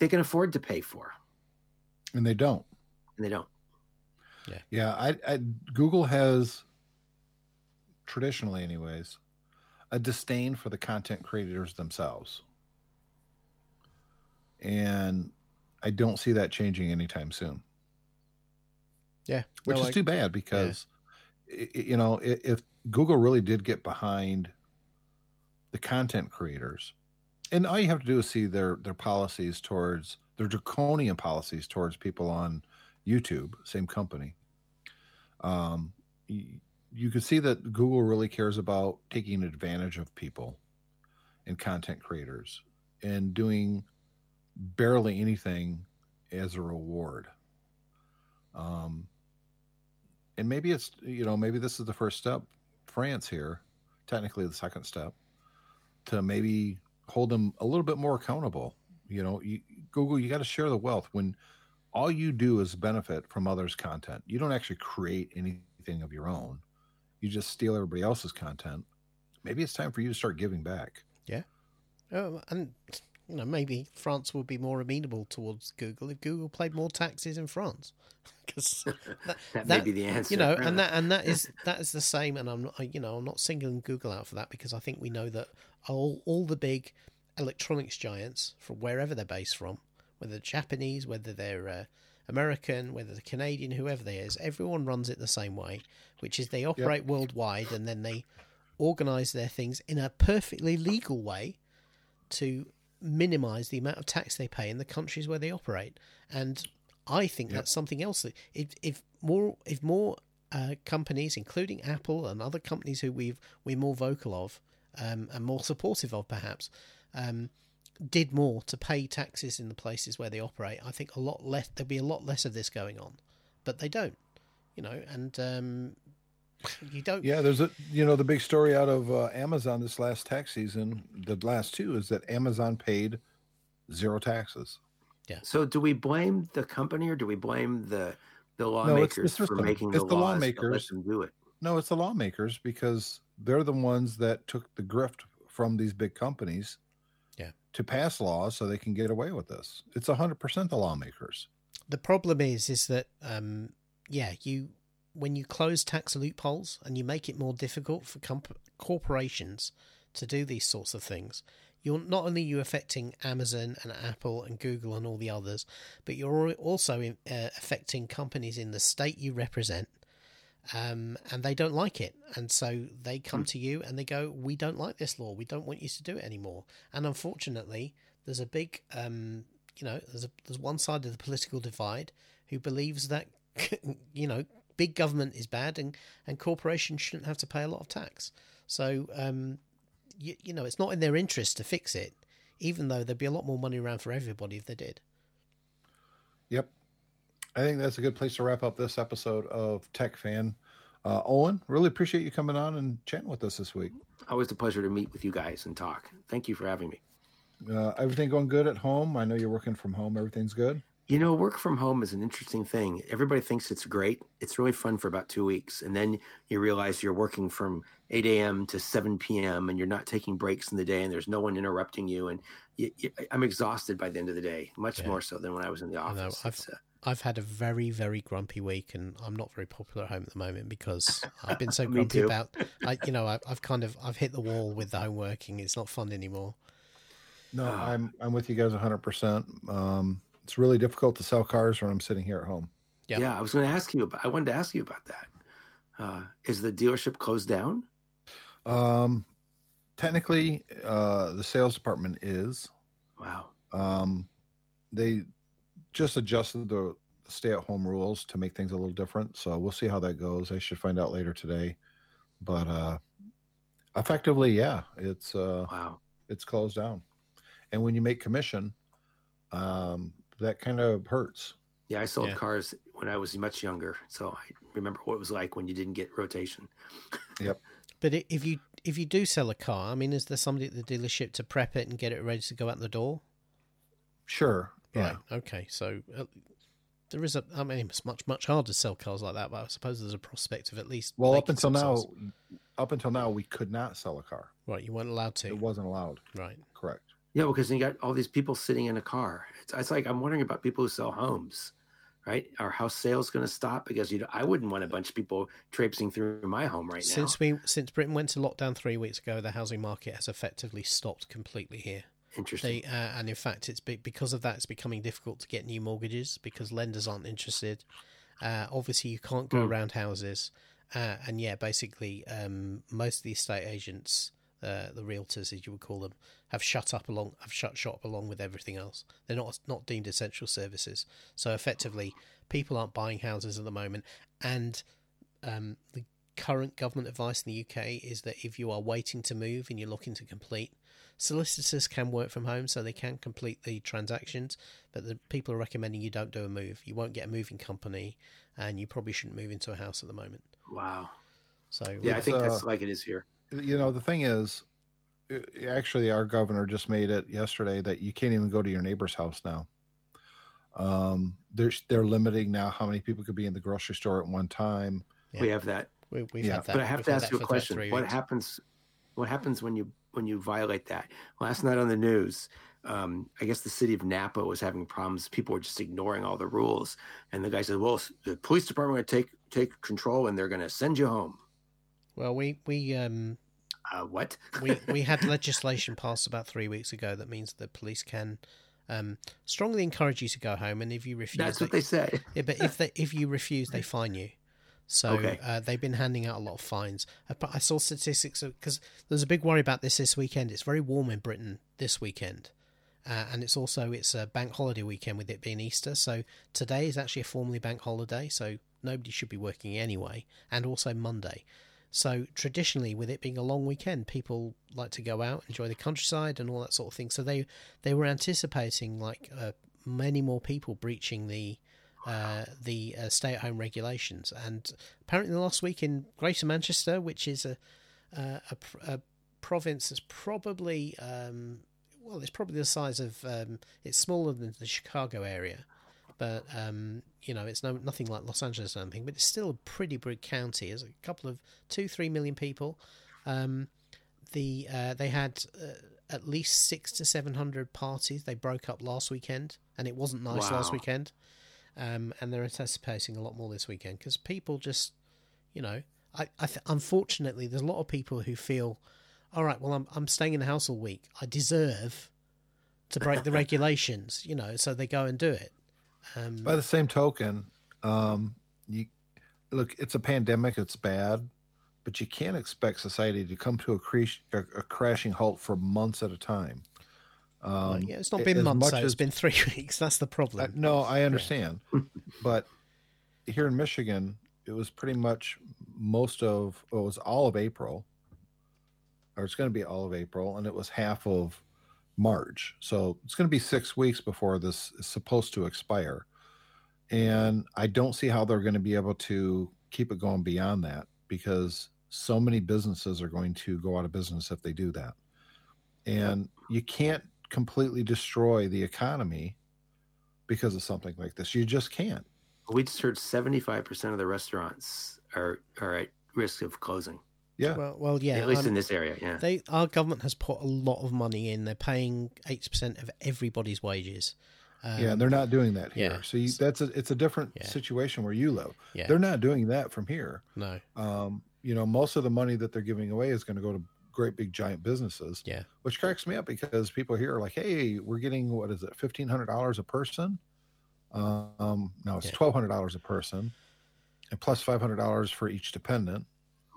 they can afford to pay for, And they don't. and they don't. Yeah, I, I Google has traditionally, anyways, a disdain for the content creators themselves. and I don't see that changing anytime soon. Yeah, which no, is I- too bad because i- i- you know if Google really did get behind the content creators, and all you have to do is see their their policies towards their draconian policies towards people on YouTube, same company. Um, you, you can see that Google really cares about taking advantage of people and content creators and doing barely anything as a reward. Um, and maybe it's you know maybe this is the first step france here technically the second step to maybe hold them a little bit more accountable. You know you, google you got to share the wealth when all you do is benefit from others content. You don't actually create anything of your own. You just steal everybody else's content. Maybe it's time for you to start giving back. Yeah. Oh, and you know, maybe France would be more amenable towards Google if Google paid more taxes in France. Because that, That, that- may be the answer. you know, and that and that is that is the same. And I'm not, you know, I'm not singling Google out for that because I think we know that all all the big electronics giants from wherever they're based from, whether they're Japanese, whether they're uh, American, whether they're Canadian, whoever they is, everyone runs it the same way, which is they operate worldwide and then they organize their things in a perfectly legal way to minimize the amount of tax they pay in the countries where they operate. And I think Yep. that's something else that if, if more if more uh, companies, including Apple and other companies who we've we're more vocal of um, and more supportive of, perhaps, um, did more to pay taxes in the places where they operate, I think a lot less there'd be a lot less of this going on. But they don't, you know, and um, you don't. Yeah, there's a you know the big story out of uh, Amazon this last tax season, the last two is that Amazon paid zero taxes. Yeah. So, do we blame the company or do we blame the the it's the lawmakers for system. making It's the the laws that lawmakers. let them do it? No, it's the lawmakers because they're the ones that took the grift from these big companies, Yeah. to pass laws so they can get away with this. It's hundred percent the lawmakers. the problem is is that um yeah you when you close tax loopholes and you make it more difficult for comp- corporations to do these sorts of things you're not only you affecting amazon and apple and google and all the others but you're also in, uh, affecting companies in the state you represent um, and they don't like it. And so they come to you and they go we don't like this law. We don't want you to do it anymore. And unfortunately there's a big um, you know there's a there's one side of the political divide who believes that you know big government is bad and and corporations shouldn't have to pay a lot of tax so um you, you know it's not in their interest to fix it even though there'd be a lot more money around for everybody if they did Yep. I think that's a good place to wrap up this episode of Tech Fan. Uh, Owen, really appreciate you coming on and chatting with us this week. Always a pleasure to meet with you guys and talk. Thank you for having me. Uh, everything going good at home? I know you're working from home. Everything's good. You know, work from home is an interesting thing. Everybody thinks it's great. It's really fun for about two weeks. And then you realize you're working from 8 a.m. to 7 p.m. and you're not taking breaks in the day and there's no one interrupting you. And you, you, I'm exhausted by the end of the day, much Yeah. more so than when I was in the I know. office. I've- It's, uh, I've had a very, very grumpy week, and I'm not very popular at home at the moment because I've been so grumpy about. I, you know, I, I've kind of I've hit the wall with the home working. It's not fun anymore. No, Ah. I'm I'm with you guys 100. percent Um, it's really difficult to sell cars when I'm sitting here at home. Yeah. yeah, I was going to ask you about, I wanted to ask you about that. Uh, is the dealership closed down? Um, technically, uh, the sales department is. Wow. Um, they just adjusted the stay-at-home rules to make things a little different. So we'll see how that goes. I should find out later today. But uh, effectively, yeah, it's uh, Wow. it's closed down. And when you make commission, um, that kind of hurts. Yeah, I sold Yeah. cars when I was much younger, so I remember what it was like when you didn't get rotation. Yep. But if you if you do sell a car, I mean, is there somebody at the dealership to prep it and get it ready to go out the door? Sure. Yeah. Right. Okay. So uh, there is a. I mean, it's much much harder to sell cars like that, but I suppose there's a prospect of at least. Well, up until some now, sales. up until now, we could not sell a car. right? You weren't allowed to. It wasn't allowed. Right. Yeah, because you got all these people sitting in a car. It's, it's like I'm wondering about people who sell homes, right? Are house sales going to stop? Because you, know, I wouldn't want a bunch of people traipsing through my home right now. Since we since Britain went to lockdown three weeks ago, the housing market has effectively stopped completely here. Interesting. They, uh, and in fact, it's be- because of that, it's becoming difficult to get new mortgages because lenders aren't interested. Uh, obviously, you can't go Mm. around houses, uh, and yeah, basically, um, most of the estate agents, uh, the realtors, as you would call them, have shut up along, have shut shop along with everything else. They're not not deemed essential services, so effectively, people aren't buying houses at the moment, and um, the current government advice in the UK is that if you are waiting to move and you're looking to complete, solicitors can work from home so they can complete the transactions, but the people are recommending you don't do a move. You won't get a moving company, and you probably shouldn't move into a house at the moment. Wow. So Yeah, I think uh, that's like it is here. You know the thing is uh, actually our governor just made it yesterday that you can't even go to your neighbor's house now um they're they're limiting now how many people could be in the grocery store at one time We have that. we, we've Yeah. had that. but I have we've to ask you a question. What happens? What happens when you when you violate that? Last night on the news, um, I guess the city of Napa was having problems. People were just ignoring all the rules, and the guy said, "Well, the police department are going to take take control, and they're going to send you home." Well, we we um Uh, what? we we had legislation passed about three weeks ago that means the police can um strongly encourage you to go home, and if you refuse, That's what they say. Yeah, but if they if you refuse, they fine you. So Okay. uh, they've been handing out a lot of fines. I, I saw statistics because there's a big worry about this this weekend. It's very warm in Britain this weekend, uh, and it's also it's a bank holiday weekend with it being Easter. So today is actually a formally bank holiday, so nobody should be working anyway, and also Monday. So traditionally, with it being a long weekend, people like to go out, enjoy the countryside, and all that sort of thing. So they they were anticipating like uh, many more people breaching the uh, the uh, stay-at-home regulations. And apparently, the last week in Greater Manchester, which is a a, a province that's probably um, well, it's probably the size of um, it's smaller than the Chicago area, but um, you know, it's no nothing like Los Angeles or anything. But it's still a pretty big county. There's a couple of two, three million people. Um, the uh, they had uh, at least six to seven hundred parties. They broke up last weekend, and it wasn't nice last weekend. Um, and they're anticipating a lot more this weekend because people just, you know, I, I th- unfortunately there's a lot of people who feel, all right, well I'm I'm staying in the house all week. I deserve to break the regulations, you know, so they go and do it. Um, by the same token um you look it's a pandemic it's bad but you can't expect society to come to a, cre- a, a crashing halt for months at a time um yeah, it's not been months, though. It's been three weeks. That's the Uh, problem. no, I understand, but here in Michigan, it was pretty much most of well, it was all of April, or it's going to be all of April, and it was half of March. So it's going to be six weeks before this is supposed to expire, and I don't see how they're going to be able to keep it going beyond that because so many businesses are going to go out of business if they do that, and you can't completely destroy the economy because of something like this. You just can't. We just heard seventy five percent of the restaurants are are at risk of closing. Yeah. Well, well, yeah. at least um, in this area. Yeah. They our government has put a lot of money in. They're paying eighty percent of everybody's wages. Um, yeah, and they're not doing that here. yeah. So you, that's a it's a different Yeah. situation where you live. yeah, They're not doing that from here. no, Um, you know, most of the money that they're giving away is going to go to great big giant businesses. Yeah. Which cracks me up because people here are like, "Hey, we're getting what is it, fifteen hundred dollars a person?" Um, no, it's Yeah. twelve hundred dollars a person, and plus five hundred dollars for each dependent.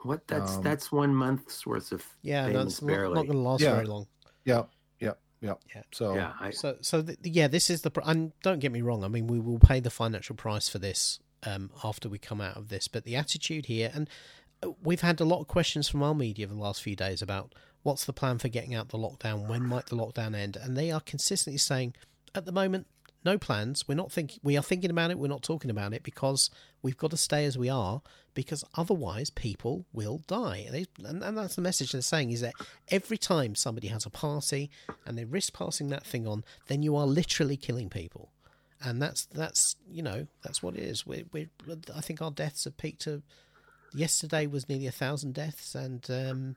What? That's um, that's one month's worth of yeah, payments that's not, barely. not going to last Yeah. very long. Yep, yep, yep. Yeah. So yeah. I, So, so th yeah, this is the. pr- And don't get me wrong. I mean, we will pay the financial price for this um, after we come out of this. But the attitude here, and uh, we've had a lot of questions from our media the last few days about what's the plan for getting out the lockdown. When might the lockdown end? And they are consistently saying, at the moment, no plans. We're not thinking. We are thinking about it. We're not talking about it because we've got to stay as we are. Because otherwise, people will die. They, and, and that's the message they're saying is that every time somebody has a party and they risk passing that thing on, then you are literally killing people. And that's that's you know that's what it is. We we I think our deaths have peaked to yesterday was nearly a thousand deaths, and um,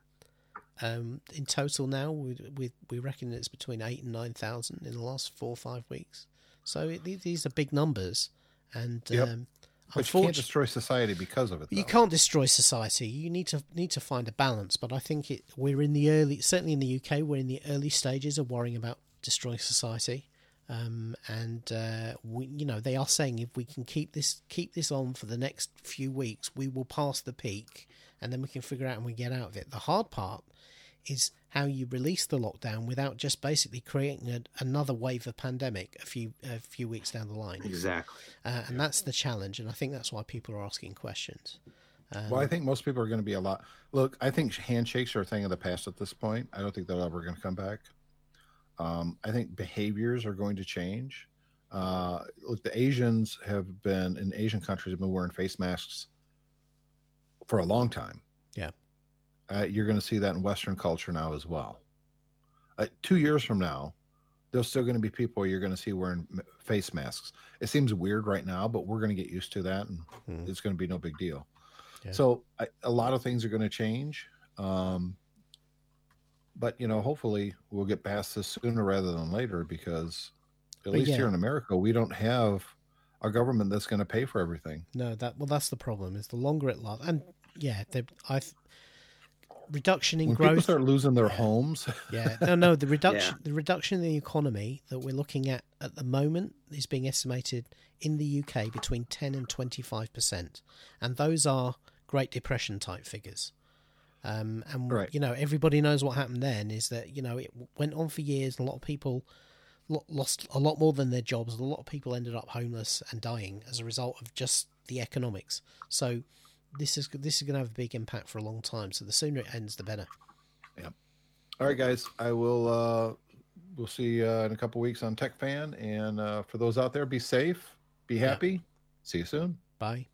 um, in total now we, we we reckon it's between eight and nine thousand in the last four or five weeks. So it, these are big numbers, and Yep. um, but you can't destroy society because of it. you can't destroy society. You need to need to find a balance. But I think it, we're in the early, certainly in the UK, we're in the early stages of worrying about destroying society. Um, and uh, we, you know, they are saying if we can keep this keep this on for the next few weeks, we will pass the peak, and then we can figure out and we get out of it. The hard part is how you release the lockdown without just basically creating a, another wave of pandemic a few a few weeks down the line. Exactly. Uh, and that's the challenge, and I think that's why people are asking questions. Um, well, I think most people are going to be a lot. Look, I think handshakes are a thing of the past at this point. I don't think they're ever going to come back. Um, I think behaviors are going to change. Uh, look, the Asians have been in Asian countries have been wearing face masks for a long time. Uh, you're going to see that in Western culture now as well. Uh, two years from now, there's still going to be people you're going to see wearing face masks. It seems weird right now, but we're going to get used to that, and Hmm. it's going to be no big deal. Yeah. So I, a lot of things are going to change. Um, but you know, hopefully we'll get past this sooner rather than later because at But least yeah. here in America, we don't have a government that's going to pay for everything. No, that well, that's the problem. Is the longer it lasts, and yeah, they, I reduction in When people growth. start losing their homes, Yeah, no, no. The reduction, the reduction in the economy that we're looking at at the moment is being estimated in the UK between ten and twenty five percent, and those are Great Depression type figures. Um, and Right. you know, everybody knows what happened then. Is that you know it went on for years, and a lot of people lost a lot more than their jobs. and A lot of people ended up homeless and dying as a result of just the economics. So this is this is going to have a big impact for a long time. So the sooner it ends, the better. Yeah. All right, guys, I will. Uh, we'll see uh, in a couple weeks on Tech Fan, and uh, for those out there, be safe, be happy. See you soon. Bye.